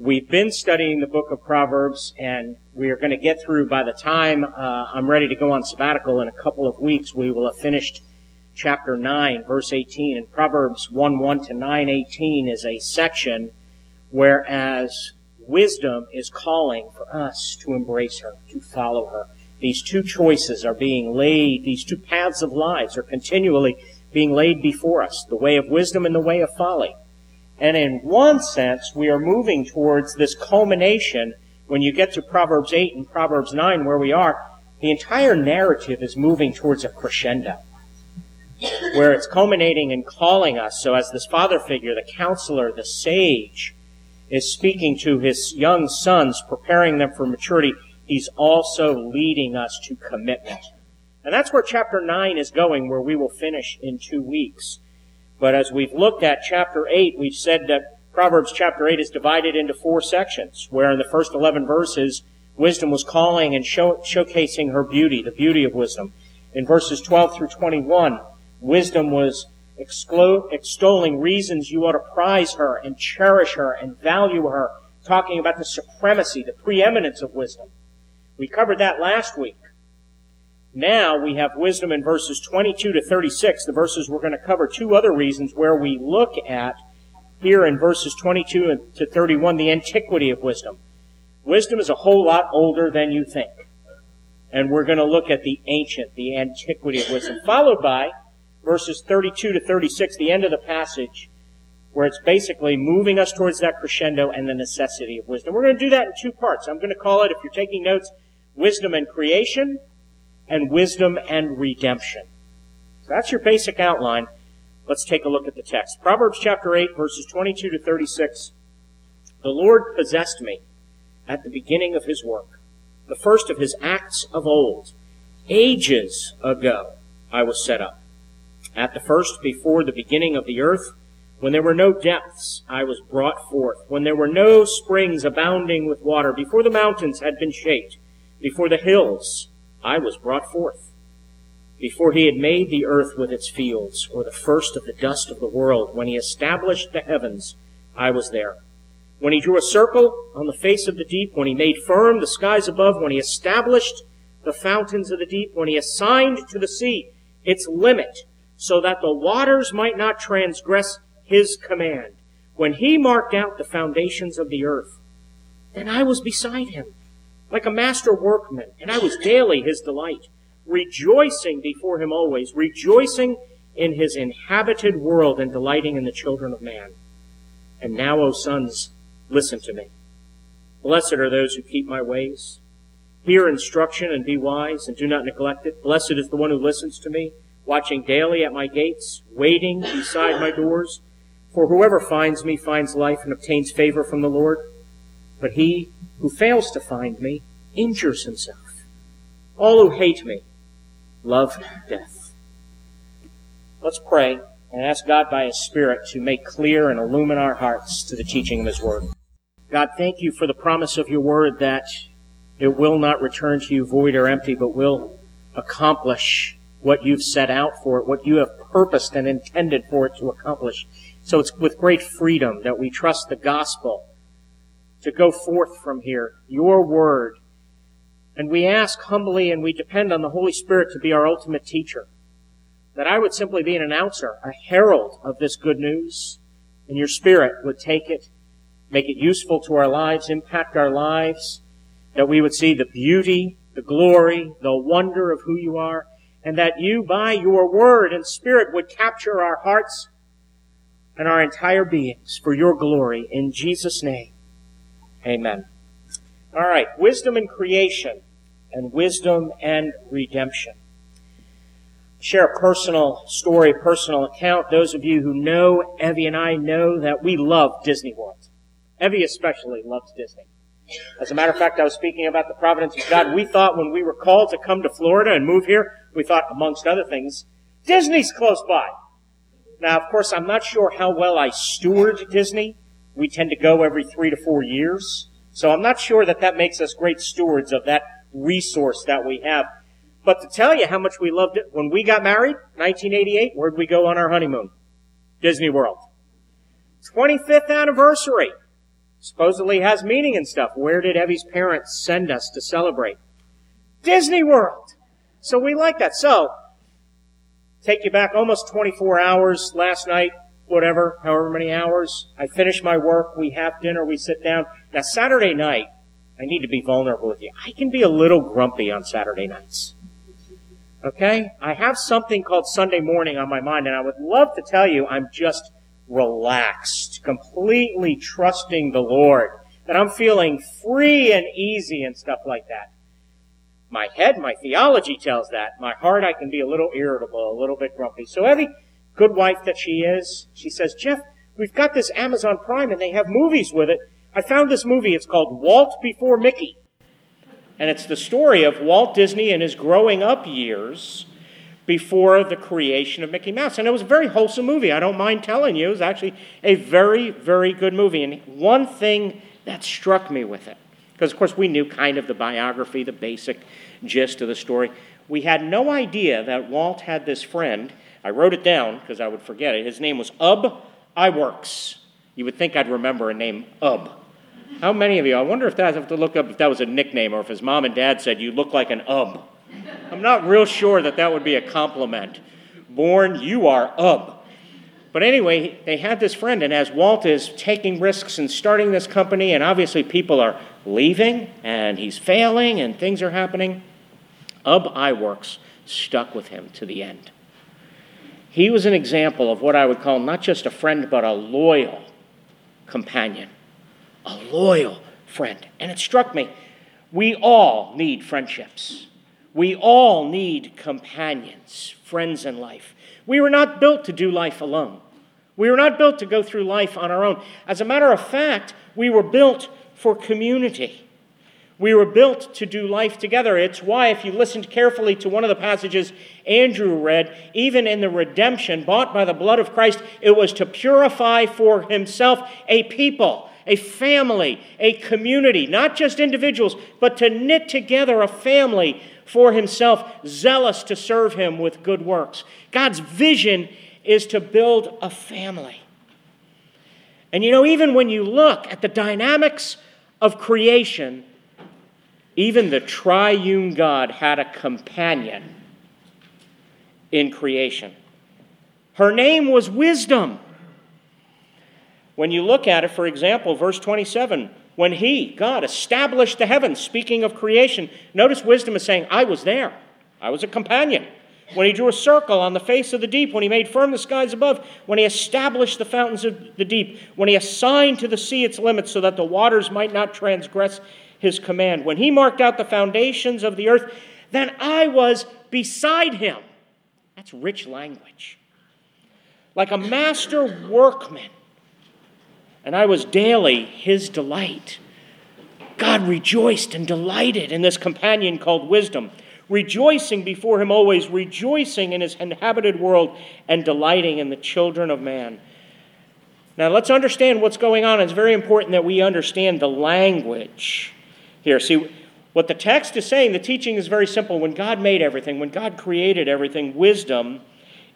We've been studying the book of Proverbs, and we are going to get through by the time uh, I'm ready to go on sabbatical in a couple of weeks. We will have finished chapter 9, verse 18. And Proverbs 1 1 to 9 18 is a section whereas wisdom is calling for us to embrace her, to follow her. These two choices are being laid, these two paths of lives are continually being laid before us the way of wisdom and the way of folly. And in one sense, we are moving towards this culmination when you get to Proverbs 8 and Proverbs 9, where we are. The entire narrative is moving towards a crescendo, where it's culminating and calling us. So, as this father figure, the counselor, the sage, is speaking to his young sons, preparing them for maturity, he's also leading us to commitment. And that's where chapter 9 is going, where we will finish in two weeks. But as we've looked at chapter 8, we've said that Proverbs chapter 8 is divided into four sections, where in the first 11 verses, wisdom was calling and show, showcasing her beauty, the beauty of wisdom. In verses 12 through 21, wisdom was extolling reasons you ought to prize her and cherish her and value her, talking about the supremacy, the preeminence of wisdom. We covered that last week. Now we have wisdom in verses 22 to 36, the verses we're going to cover two other reasons where we look at here in verses 22 to 31 the antiquity of wisdom. Wisdom is a whole lot older than you think. And we're going to look at the ancient, the antiquity of wisdom, followed by verses 32 to 36, the end of the passage, where it's basically moving us towards that crescendo and the necessity of wisdom. We're going to do that in two parts. I'm going to call it, if you're taking notes, wisdom and creation and wisdom and redemption. So that's your basic outline. Let's take a look at the text. Proverbs chapter 8, verses 22 to 36. The Lord possessed me at the beginning of his work, the first of his acts of old. Ages ago I was set up. At the first, before the beginning of the earth, when there were no depths, I was brought forth. When there were no springs abounding with water, before the mountains had been shaped, before the hills, I was brought forth. Before he had made the earth with its fields, or the first of the dust of the world, when he established the heavens, I was there. When he drew a circle on the face of the deep, when he made firm the skies above, when he established the fountains of the deep, when he assigned to the sea its limit, so that the waters might not transgress his command. When he marked out the foundations of the earth, then I was beside him, like a master workman, and I was daily his delight, rejoicing before him always, rejoicing in his inhabited world and delighting in the children of man. And now, O sons, listen to me. Blessed are those who keep my ways. Hear instruction and be wise, and do not neglect it. Blessed is the one who listens to me watching daily at my gates, waiting beside my doors. For whoever finds me finds life and obtains favor from the Lord. But he who fails to find me injures himself. All who hate me love death. Let's pray and ask God by His Spirit to make clear and illumine our hearts to the teaching of His Word. God, thank you for the promise of your Word that it will not return to you void or empty, but will accomplish what you've set out for it, what you have purposed and intended for it to accomplish. So it's with great freedom that we trust the gospel to go forth from here, your word. And we ask humbly and we depend on the Holy Spirit to be our ultimate teacher. That I would simply be an announcer, a herald of this good news, and your Spirit would take it, make it useful to our lives, impact our lives, that we would see the beauty, the glory, the wonder of who you are, and that you, by your word and spirit, would capture our hearts and our entire beings for your glory. In Jesus' name, amen. All right, wisdom and creation, and wisdom and redemption. Share a personal story, personal account. Those of you who know Evie and I know that we love Disney World. Evie especially loves Disney. As a matter of fact, I was speaking about the providence of God. We thought when we were called to come to Florida and move here, we thought, amongst other things, Disney's close by. Now, of course, I'm not sure how well I steward Disney. We tend to go every three to four years. So I'm not sure that that makes us great stewards of that resource that we have. But to tell you how much we loved it, when we got married, 1988, where'd we go on our honeymoon? Disney World. 25th anniversary. supposedly has meaning and stuff. Where did Evie's parents send us to celebrate? Disney World. So we like that. So, take you back almost 24 hours last night, whatever, however many hours. I finish my work, we have dinner, we sit down. Now, Saturday night, I need to be vulnerable with you. I can be a little grumpy on Saturday nights. Okay? I have something called Sunday morning on my mind, and I would love to tell you I'm just relaxed, completely trusting the Lord, that I'm feeling free and easy and stuff like that. My head, my theology tells that. My heart, I can be a little irritable, a little bit grumpy. So Evie, good wife that she is, she says, Jeff, we've got this Amazon Prime and they have movies with it. I found this movie. It's called Walt Before Mickey. And it's the story of Walt Disney and his growing up years before the creation of Mickey Mouse. And it was a very wholesome movie. I don't mind telling you. It was actually a very, very good movie. And one thing that struck me with it, because of course we knew kind of the biography, the basic gist of the story, we had no idea that Walt had this friend. I wrote it down because I would forget it. His name was Ub Iwerks. You would think I'd remember a name, Ub. How many of you? I wonder if that I have to look up if that was a nickname or if his mom and dad said you look like an Ub. I'm not real sure that that would be a compliment. Born, you are Ub. But anyway, they had this friend, and as Walt is taking risks and starting this company, and obviously people are leaving, and he's failing, and things are happening, Ub Iwerks stuck with him to the end. He was an example of what I would call not just a friend, but a loyal companion. A loyal friend. And it struck me we all need friendships. We all need companions, friends in life. We were not built to do life alone. We were not built to go through life on our own. As a matter of fact, we were built for community. We were built to do life together. It's why, if you listened carefully to one of the passages Andrew read, even in the redemption bought by the blood of Christ, it was to purify for himself a people, a family, a community, not just individuals, but to knit together a family for himself, zealous to serve him with good works. God's vision is to build a family. And you know, even when you look at the dynamics of creation, even the triune God had a companion in creation. Her name was Wisdom. When you look at it, for example, verse 27, when He, God, established the heavens, speaking of creation, notice wisdom is saying, I was there. I was a companion. When He drew a circle on the face of the deep, when He made firm the skies above, when He established the fountains of the deep, when He assigned to the sea its limits so that the waters might not transgress His command, when He marked out the foundations of the earth, then I was beside Him. That's rich language. Like a master workman and I was daily his delight. God rejoiced and delighted in this companion called wisdom, rejoicing before him always, rejoicing in his inhabited world, and delighting in the children of man. Now, let's understand what's going on. It's very important that we understand the language here. See, what the text is saying, the teaching is very simple. When God made everything, when God created everything, wisdom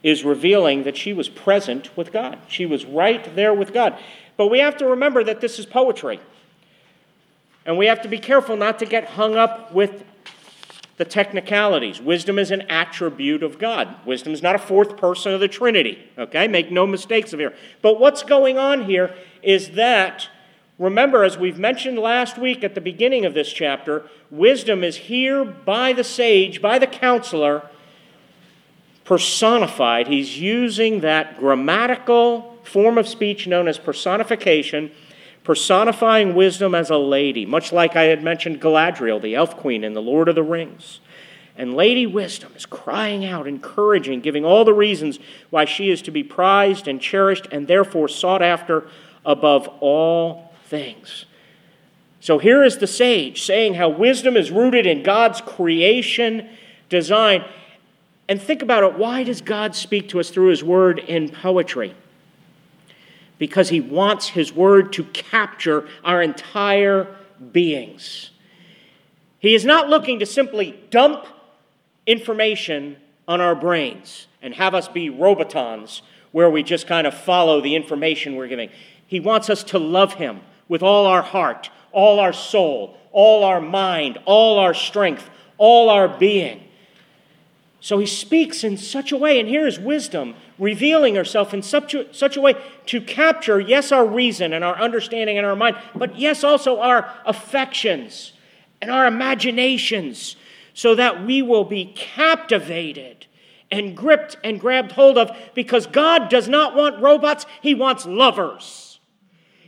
is revealing that she was present with God. She was right there with God. But we have to remember that this is poetry. And we have to be careful not to get hung up with the technicalities. Wisdom is an attribute of God. Wisdom is not a fourth person of the Trinity. Okay? Make no mistakes of here. But what's going on here is that, remember, as we've mentioned last week at the beginning of this chapter, wisdom is here by the sage, by the counselor, personified. He's using that grammatical form of speech known as personification, personifying wisdom as a lady, much like I had mentioned Galadriel, the elf queen in The Lord of the Rings. And Lady Wisdom is crying out, encouraging, giving all the reasons why she is to be prized and cherished and therefore sought after above all things. So here is the sage saying how wisdom is rooted in God's creation design. And think about it why does God speak to us through His Word in poetry? because he wants his word to capture our entire beings. He is not looking to simply dump information on our brains and have us be robotons where we just kind of follow the information we're giving. He wants us to love him with all our heart, all our soul, all our mind, all our strength, all our being. So he speaks in such a way, and here is wisdom revealing herself in such a, such a way to capture, yes, our reason and our understanding and our mind, but yes, also our affections and our imaginations, so that we will be captivated and gripped and grabbed hold of because God does not want robots, He wants lovers.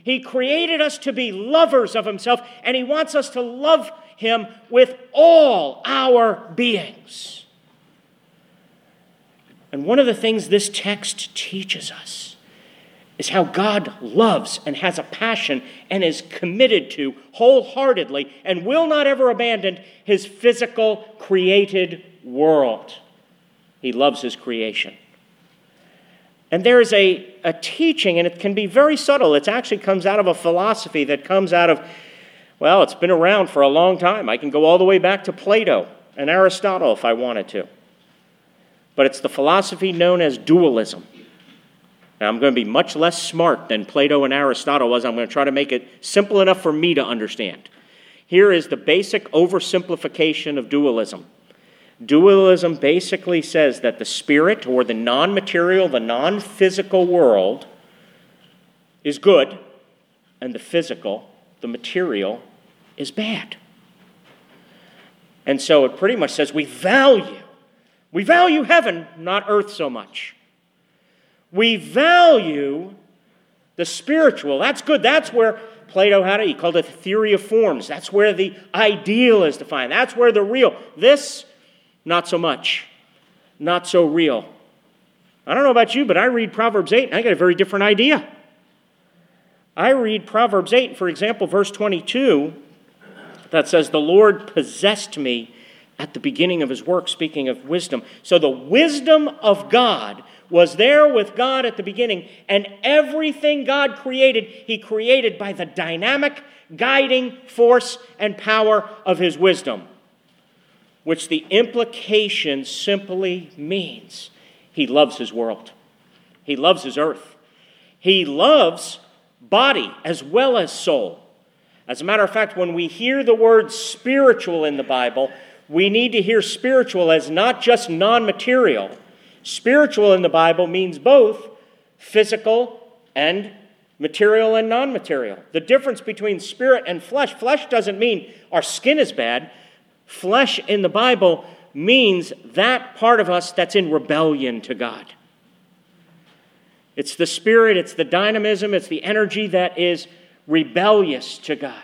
He created us to be lovers of Himself, and He wants us to love Him with all our beings. And one of the things this text teaches us is how God loves and has a passion and is committed to wholeheartedly and will not ever abandon his physical created world. He loves his creation. And there is a, a teaching, and it can be very subtle. It actually comes out of a philosophy that comes out of, well, it's been around for a long time. I can go all the way back to Plato and Aristotle if I wanted to but it's the philosophy known as dualism. Now, I'm going to be much less smart than Plato and Aristotle was. I'm going to try to make it simple enough for me to understand. Here is the basic oversimplification of dualism. Dualism basically says that the spirit or the non material, the non physical world is good, and the physical, the material, is bad. And so it pretty much says we value we value heaven, not earth so much. We value the spiritual. That's good. That's where Plato had it. He called it the theory of forms. That's where the ideal is defined. That's where the real. This, not so much. Not so real. I don't know about you, but I read Proverbs 8 and I get a very different idea. I read Proverbs 8, for example, verse 22, that says, The Lord possessed me at the beginning of his work, speaking of wisdom. So the wisdom of God was there with God at the beginning, and everything God created, he created by the dynamic, guiding force and power of his wisdom, which the implication simply means he loves his world, he loves his earth, he loves body as well as soul. As a matter of fact, when we hear the word spiritual in the Bible, we need to hear spiritual as not just non material. Spiritual in the Bible means both physical and material and non material. The difference between spirit and flesh flesh doesn't mean our skin is bad. Flesh in the Bible means that part of us that's in rebellion to God. It's the spirit, it's the dynamism, it's the energy that is rebellious to God.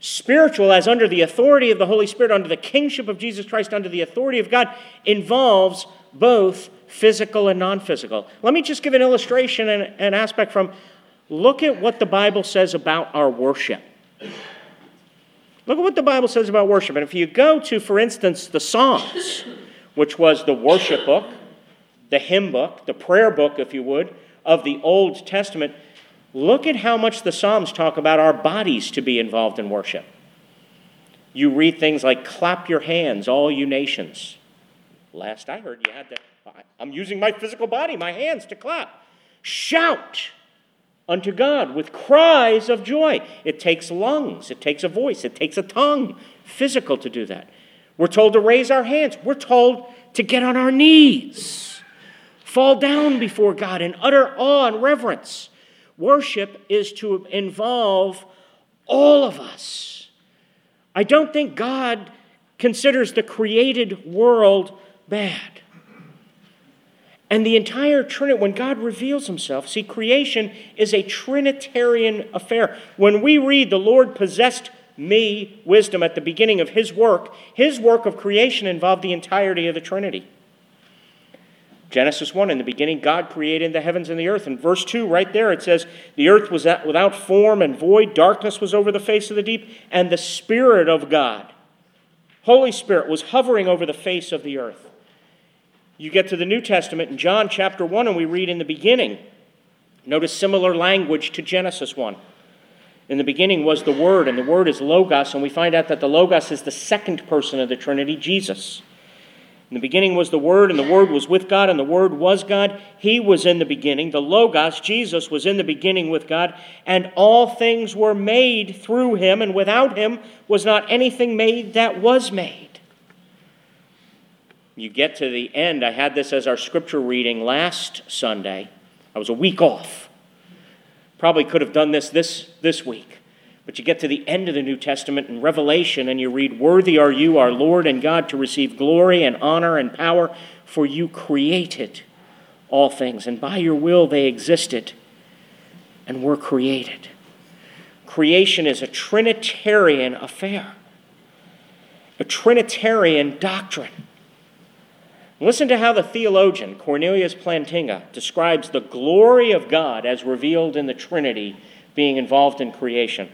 Spiritual, as under the authority of the Holy Spirit, under the kingship of Jesus Christ, under the authority of God, involves both physical and non physical. Let me just give an illustration and an aspect from look at what the Bible says about our worship. Look at what the Bible says about worship. And if you go to, for instance, the Psalms, which was the worship book, the hymn book, the prayer book, if you would, of the Old Testament, Look at how much the Psalms talk about our bodies to be involved in worship. You read things like, clap your hands, all you nations. Last I heard, you had to, I'm using my physical body, my hands to clap. Shout unto God with cries of joy. It takes lungs, it takes a voice, it takes a tongue, physical to do that. We're told to raise our hands, we're told to get on our knees, fall down before God in utter awe and reverence. Worship is to involve all of us. I don't think God considers the created world bad. And the entire Trinity, when God reveals himself, see, creation is a Trinitarian affair. When we read, the Lord possessed me wisdom at the beginning of his work, his work of creation involved the entirety of the Trinity. Genesis 1, in the beginning, God created the heavens and the earth. In verse 2, right there, it says, The earth was without form and void, darkness was over the face of the deep, and the Spirit of God, Holy Spirit, was hovering over the face of the earth. You get to the New Testament in John chapter 1, and we read in the beginning. Notice similar language to Genesis 1. In the beginning was the Word, and the Word is Logos, and we find out that the Logos is the second person of the Trinity, Jesus. In the beginning was the Word, and the Word was with God, and the Word was God. He was in the beginning. The Logos, Jesus, was in the beginning with God, and all things were made through him, and without him was not anything made that was made. You get to the end. I had this as our scripture reading last Sunday. I was a week off. Probably could have done this this, this week. But you get to the end of the New Testament in Revelation and you read, Worthy are you, our Lord and God, to receive glory and honor and power, for you created all things, and by your will they existed and were created. Creation is a Trinitarian affair, a Trinitarian doctrine. Listen to how the theologian Cornelius Plantinga describes the glory of God as revealed in the Trinity being involved in creation.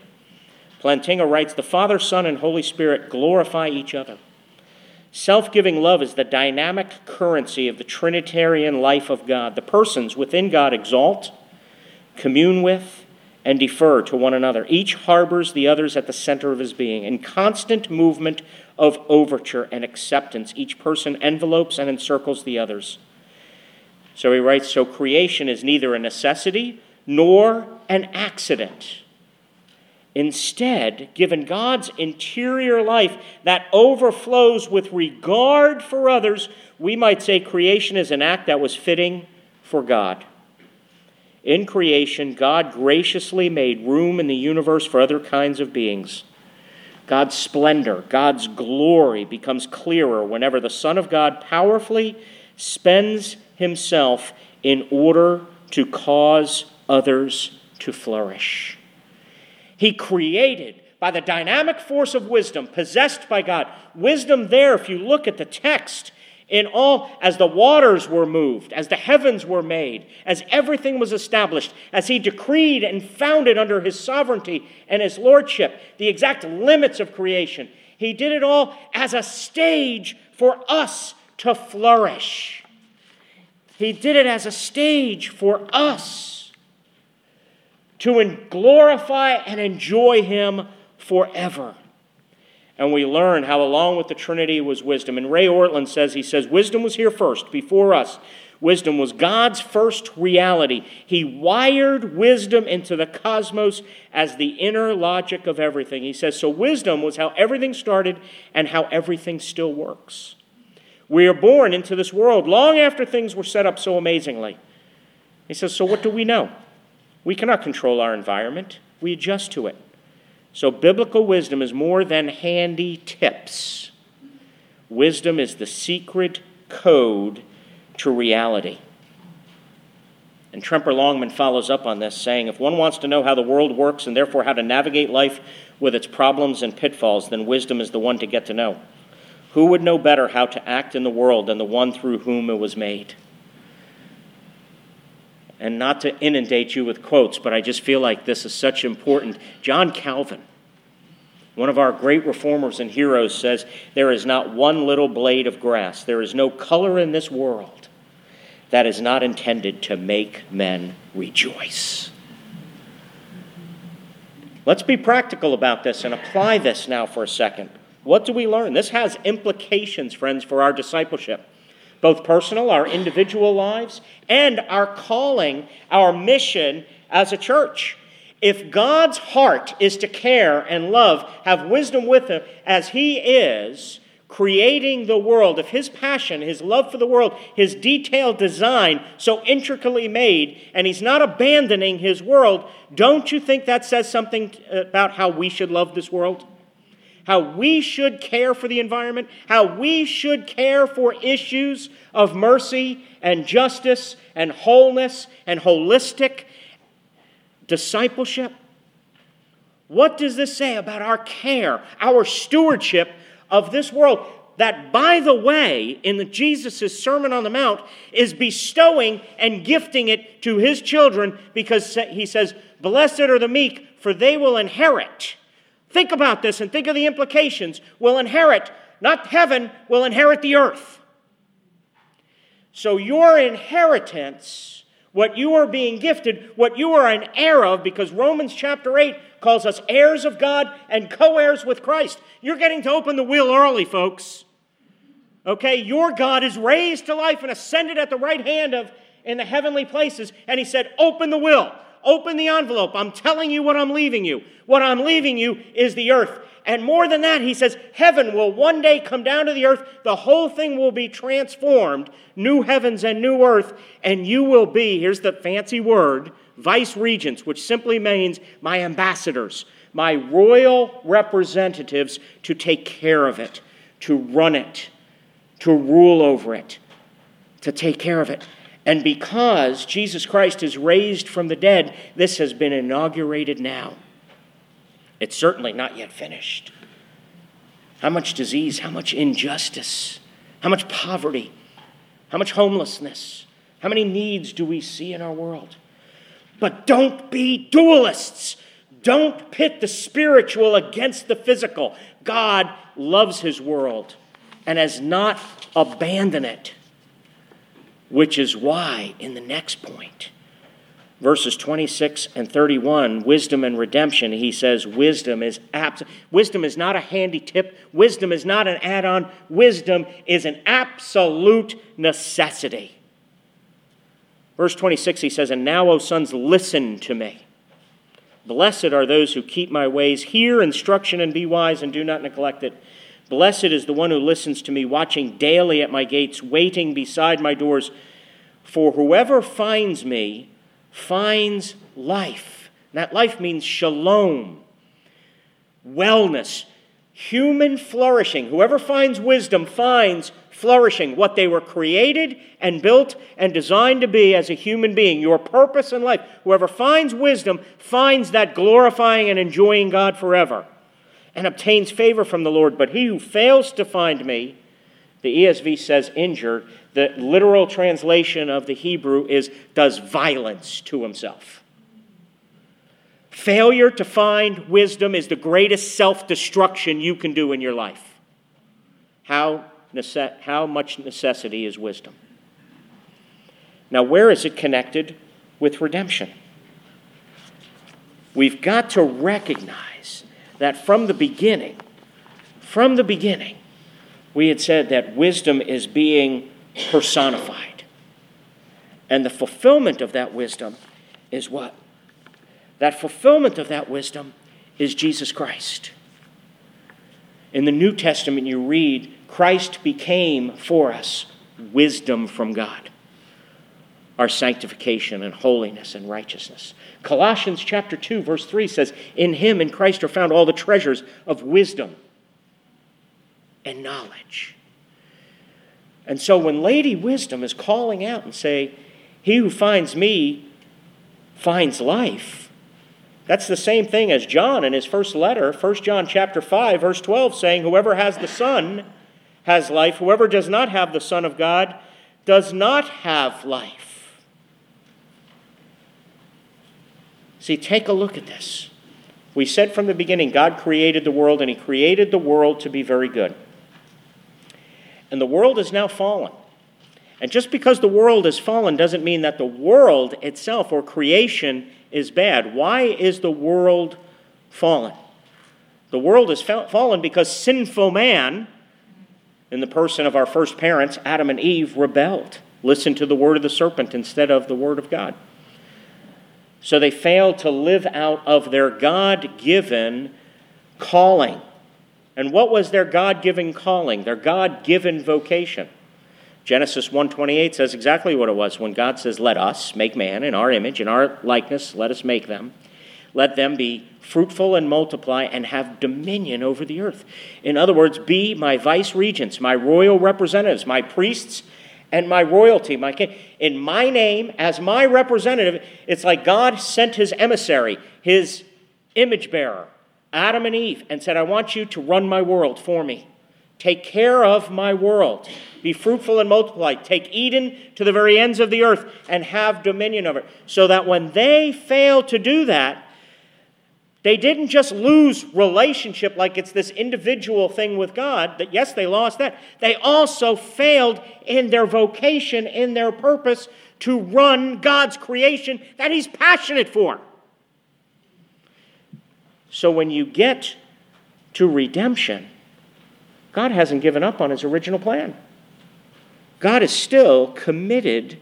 Plantinga writes The Father, Son, and Holy Spirit glorify each other. Self giving love is the dynamic currency of the Trinitarian life of God. The persons within God exalt, commune with, and defer to one another. Each harbors the others at the center of his being. In constant movement of overture and acceptance, each person envelopes and encircles the others. So he writes So creation is neither a necessity nor an accident. Instead, given God's interior life that overflows with regard for others, we might say creation is an act that was fitting for God. In creation, God graciously made room in the universe for other kinds of beings. God's splendor, God's glory becomes clearer whenever the Son of God powerfully spends himself in order to cause others to flourish. He created by the dynamic force of wisdom, possessed by God. Wisdom there, if you look at the text, in all, as the waters were moved, as the heavens were made, as everything was established, as he decreed and founded under his sovereignty and his lordship the exact limits of creation, he did it all as a stage for us to flourish. He did it as a stage for us to glorify and enjoy Him forever. And we learn how, along with the Trinity, was wisdom. And Ray Ortlund says, he says, wisdom was here first, before us. Wisdom was God's first reality. He wired wisdom into the cosmos as the inner logic of everything. He says, so wisdom was how everything started and how everything still works. We are born into this world long after things were set up so amazingly. He says, so what do we know? We cannot control our environment, we adjust to it. So, biblical wisdom is more than handy tips. Wisdom is the secret code to reality. And Tremper Longman follows up on this, saying if one wants to know how the world works and therefore how to navigate life with its problems and pitfalls, then wisdom is the one to get to know. Who would know better how to act in the world than the one through whom it was made? And not to inundate you with quotes, but I just feel like this is such important. John Calvin, one of our great reformers and heroes, says, There is not one little blade of grass, there is no color in this world that is not intended to make men rejoice. Let's be practical about this and apply this now for a second. What do we learn? This has implications, friends, for our discipleship both personal, our individual lives, and our calling, our mission as a church. If God's heart is to care and love, have wisdom with Him as He is, creating the world, if His passion, His love for the world, His detailed design, so intricately made, and He's not abandoning His world, don't you think that says something about how we should love this world? How we should care for the environment, how we should care for issues of mercy and justice and wholeness and holistic discipleship. What does this say about our care, our stewardship of this world? That, by the way, in Jesus' Sermon on the Mount, is bestowing and gifting it to his children because he says, Blessed are the meek, for they will inherit Think about this and think of the implications. We'll inherit, not heaven, we'll inherit the earth. So, your inheritance, what you are being gifted, what you are an heir of, because Romans chapter 8 calls us heirs of God and co heirs with Christ. You're getting to open the wheel early, folks. Okay, your God is raised to life and ascended at the right hand of in the heavenly places. And he said, Open the will, open the envelope. I'm telling you what I'm leaving you. What I'm leaving you is the earth. And more than that, he says, heaven will one day come down to the earth. The whole thing will be transformed, new heavens and new earth. And you will be, here's the fancy word, vice regents, which simply means my ambassadors, my royal representatives to take care of it, to run it, to rule over it, to take care of it. And because Jesus Christ is raised from the dead, this has been inaugurated now. It's certainly not yet finished. How much disease, how much injustice, how much poverty, how much homelessness, how many needs do we see in our world? But don't be dualists. Don't pit the spiritual against the physical. God loves his world and has not abandoned it, which is why, in the next point, verses 26 and 31 wisdom and redemption he says wisdom is abs- wisdom is not a handy tip. Wisdom is not an add-on. Wisdom is an absolute necessity. Verse 26 he says and now o sons listen to me. Blessed are those who keep my ways. Hear instruction and be wise and do not neglect it blessed is the one who listens to me watching daily at my gates waiting beside my doors for whoever finds me finds life. And that life means shalom, wellness, human flourishing. Whoever finds wisdom finds flourishing, what they were created and built and designed to be as a human being, your purpose in life. Whoever finds wisdom finds that glorifying and enjoying God forever and obtains favor from the Lord. But he who fails to find me, the ESV says injured, the literal translation of the Hebrew is does violence to himself. Failure to find wisdom is the greatest self destruction you can do in your life. How, nece- how much necessity is wisdom? Now, where is it connected with redemption? We've got to recognize that from the beginning, from the beginning, we had said that wisdom is being personified. And the fulfillment of that wisdom is what? That fulfillment of that wisdom is Jesus Christ. In the New Testament, you read, Christ became for us wisdom from God, our sanctification and holiness and righteousness. Colossians chapter 2, verse 3 says, In him, in Christ, are found all the treasures of wisdom and knowledge. And so when Lady Wisdom is calling out and say, He who finds me finds life, that's the same thing as John in his first letter, 1 John chapter 5, verse 12, saying, Whoever has the Son has life. Whoever does not have the Son of God does not have life. See, take a look at this. We said from the beginning God created the world, and He created the world to be very good. And the world is now fallen. And just because the world is fallen doesn't mean that the world itself or creation is bad. Why is the world fallen? The world is fallen because sinful man, in the person of our first parents, Adam and Eve, rebelled, listened to the word of the serpent instead of the word of God. So they failed to live out of their God given calling. And what was their God-given calling, their God-given vocation? Genesis 1:28 says exactly what it was when God says, "Let us make man in our image, in our likeness, let us make them. Let them be fruitful and multiply and have dominion over the earth." In other words, be my vice regents, my royal representatives, my priests and my royalty, my king. In my name as my representative, it's like God sent his emissary, his image bearer Adam and Eve and said, I want you to run my world for me. Take care of my world. Be fruitful and multiply. Take Eden to the very ends of the earth and have dominion over it. So that when they fail to do that, they didn't just lose relationship like it's this individual thing with God, that yes, they lost that. They also failed in their vocation, in their purpose to run God's creation that He's passionate for. So when you get to redemption, God hasn't given up on his original plan. God is still committed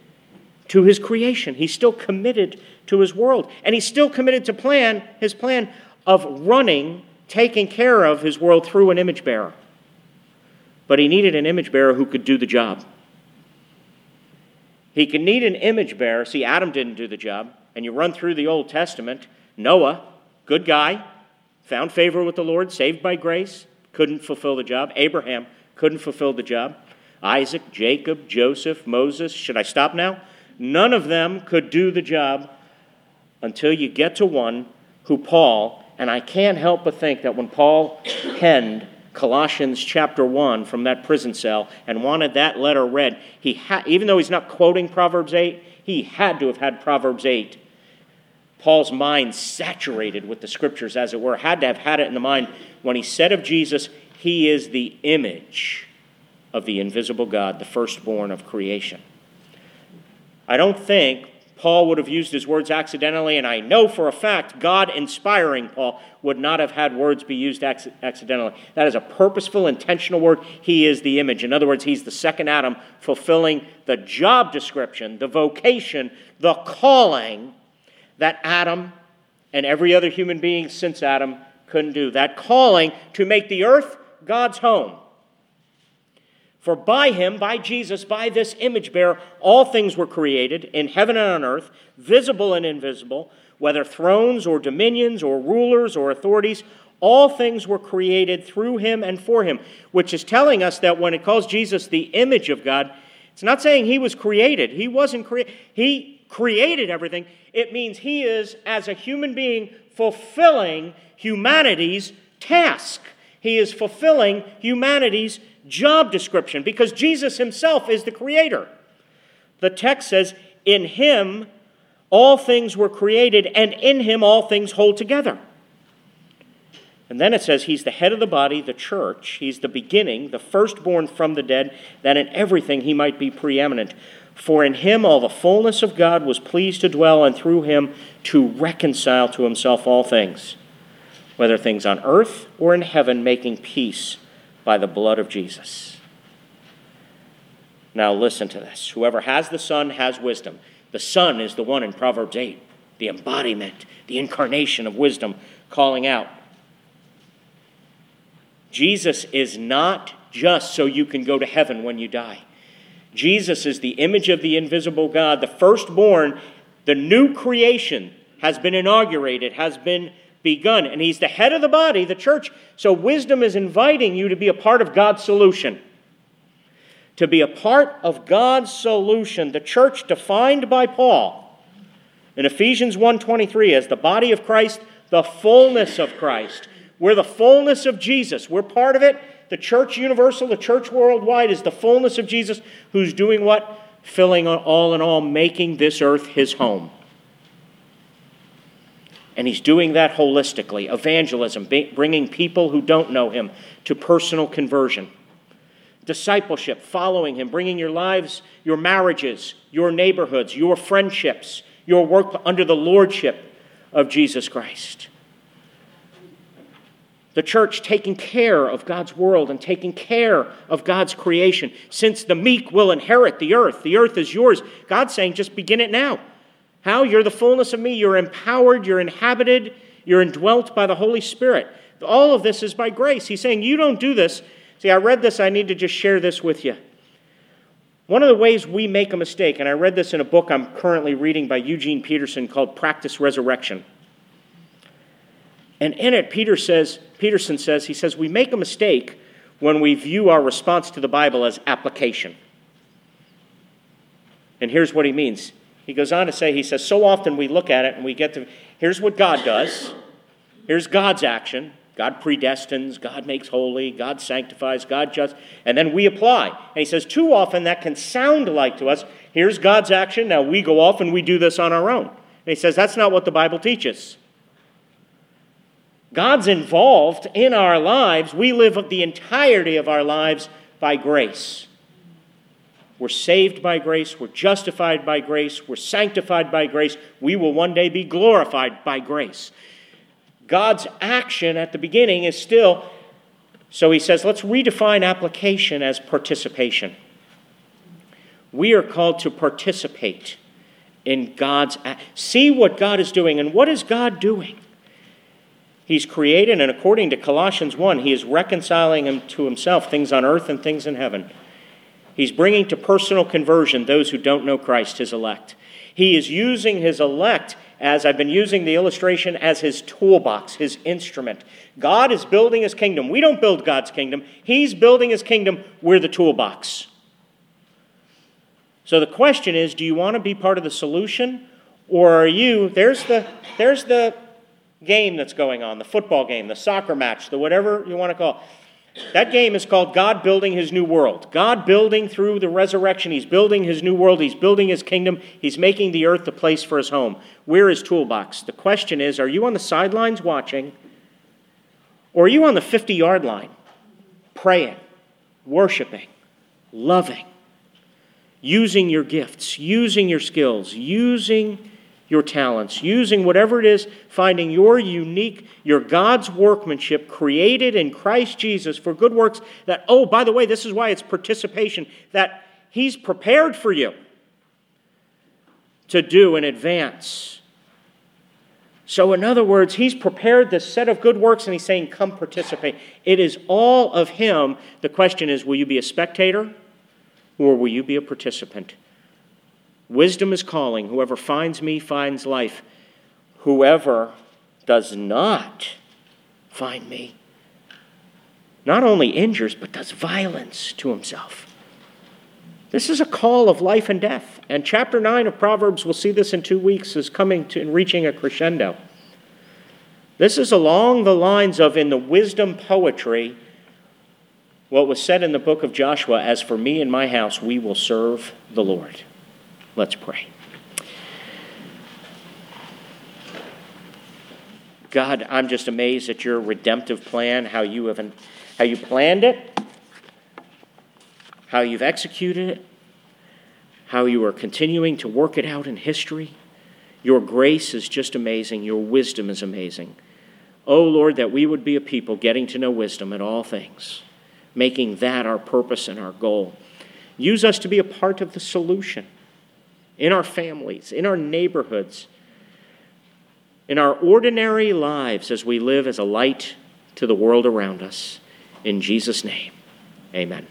to his creation. He's still committed to his world. And he's still committed to plan his plan of running, taking care of his world through an image bearer. But he needed an image bearer who could do the job. He could need an image bearer. See, Adam didn't do the job. And you run through the Old Testament, Noah, good guy, found favor with the Lord, saved by grace, couldn't fulfill the job. Abraham couldn't fulfill the job. Isaac, Jacob, Joseph, Moses. Should I stop now? None of them could do the job until you get to one who Paul, and I can't help but think that when Paul penned Colossians chapter 1 from that prison cell and wanted that letter read, he ha- even though he's not quoting Proverbs 8, he had to have had Proverbs 8. Paul's mind saturated with the scriptures, as it were, had to have had it in the mind when he said of Jesus, He is the image of the invisible God, the firstborn of creation. I don't think Paul would have used his words accidentally, and I know for a fact God inspiring Paul would not have had words be used accidentally. That is a purposeful, intentional word. He is the image. In other words, he's the second Adam fulfilling the job description, the vocation, the calling that Adam and every other human being since Adam couldn't do. That calling to make the earth God's home for by him, by Jesus, by this image bearer, all things were created in heaven and on earth, visible and invisible, whether thrones or dominions or rulers or authorities, all things were created through him and for him, which is telling us that when it calls Jesus the image of God, it's not saying he was created. He wasn't created. He created everything. It means he is, as a human being, fulfilling humanity's task. He is fulfilling humanity's job description because Jesus himself is the creator. The text says, In him all things were created, and in him all things hold together. And then it says, He's the head of the body, the church. He's the beginning, the firstborn from the dead, that in everything he might be preeminent. For in him all the fullness of God was pleased to dwell, and through him to reconcile to himself all things, whether things on earth or in heaven, making peace by the blood of Jesus. Now, listen to this. Whoever has the Son has wisdom. The Son is the one in Proverbs 8, the embodiment, the incarnation of wisdom, calling out. Jesus is not just so you can go to heaven when you die. Jesus is the image of the invisible God, the firstborn, the new creation has been inaugurated, has been begun. And he's the head of the body, the church. So wisdom is inviting you to be a part of God's solution. To be a part of God's solution, the church defined by Paul in Ephesians 1:23 as the body of Christ, the fullness of Christ. We're the fullness of Jesus. We're part of it. The church universal, the church worldwide is the fullness of Jesus who's doing what? Filling all in all, making this earth his home. And he's doing that holistically evangelism, bringing people who don't know him to personal conversion. Discipleship, following him, bringing your lives, your marriages, your neighborhoods, your friendships, your work under the lordship of Jesus Christ. The church taking care of God's world and taking care of God's creation. Since the meek will inherit the earth, the earth is yours. God's saying, just begin it now. How? You're the fullness of me. You're empowered. You're inhabited. You're indwelt by the Holy Spirit. All of this is by grace. He's saying, You don't do this. See, I read this. I need to just share this with you. One of the ways we make a mistake, and I read this in a book I'm currently reading by Eugene Peterson called Practice Resurrection. And in it, Peter says, Peterson says, he says, we make a mistake when we view our response to the Bible as application. And here's what he means he goes on to say, he says, so often we look at it and we get to, here's what God does. Here's God's action. God predestines, God makes holy, God sanctifies, God just, and then we apply. And he says, too often that can sound like to us, here's God's action, now we go off and we do this on our own. And he says, that's not what the Bible teaches. God's involved in our lives. We live the entirety of our lives by grace. We're saved by grace. We're justified by grace. We're sanctified by grace. We will one day be glorified by grace. God's action at the beginning is still, so he says, let's redefine application as participation. We are called to participate in God's see what God is doing and what is God doing? He's created and according to Colossians 1, he is reconciling to himself things on earth and things in heaven. He's bringing to personal conversion those who don't know Christ, his elect. He is using his elect as I've been using the illustration as his toolbox, his instrument. God is building his kingdom. We don't build God's kingdom, he's building his kingdom. We're the toolbox. So the question is do you want to be part of the solution? Or are you, there's the, there's the game that's going on, the football game, the soccer match, the whatever you want to call that game is called God Building His New World. God building through the resurrection. He's building His new world. He's building His kingdom. He's making the earth the place for His home. We're His toolbox. The question is are you on the sidelines watching, or are you on the 50 yard line praying, worshiping, loving, using your gifts, using your skills, using your talents, using whatever it is, finding your unique, your God's workmanship created in Christ Jesus for good works that, oh, by the way, this is why it's participation, that He's prepared for you to do in advance. So, in other words, He's prepared this set of good works and He's saying, come participate. It is all of Him. The question is, will you be a spectator or will you be a participant? Wisdom is calling. Whoever finds me finds life. Whoever does not find me not only injures, but does violence to himself. This is a call of life and death. And chapter 9 of Proverbs, we'll see this in two weeks, is coming to and reaching a crescendo. This is along the lines of, in the wisdom poetry, what was said in the book of Joshua As for me and my house, we will serve the Lord. Let's pray. God, I'm just amazed at your redemptive plan, how you have how you planned it, how you've executed it, how you are continuing to work it out in history. Your grace is just amazing. Your wisdom is amazing. Oh Lord, that we would be a people getting to know wisdom in all things, making that our purpose and our goal. Use us to be a part of the solution in our families, in our neighborhoods, in our ordinary lives as we live as a light to the world around us. In Jesus' name, amen.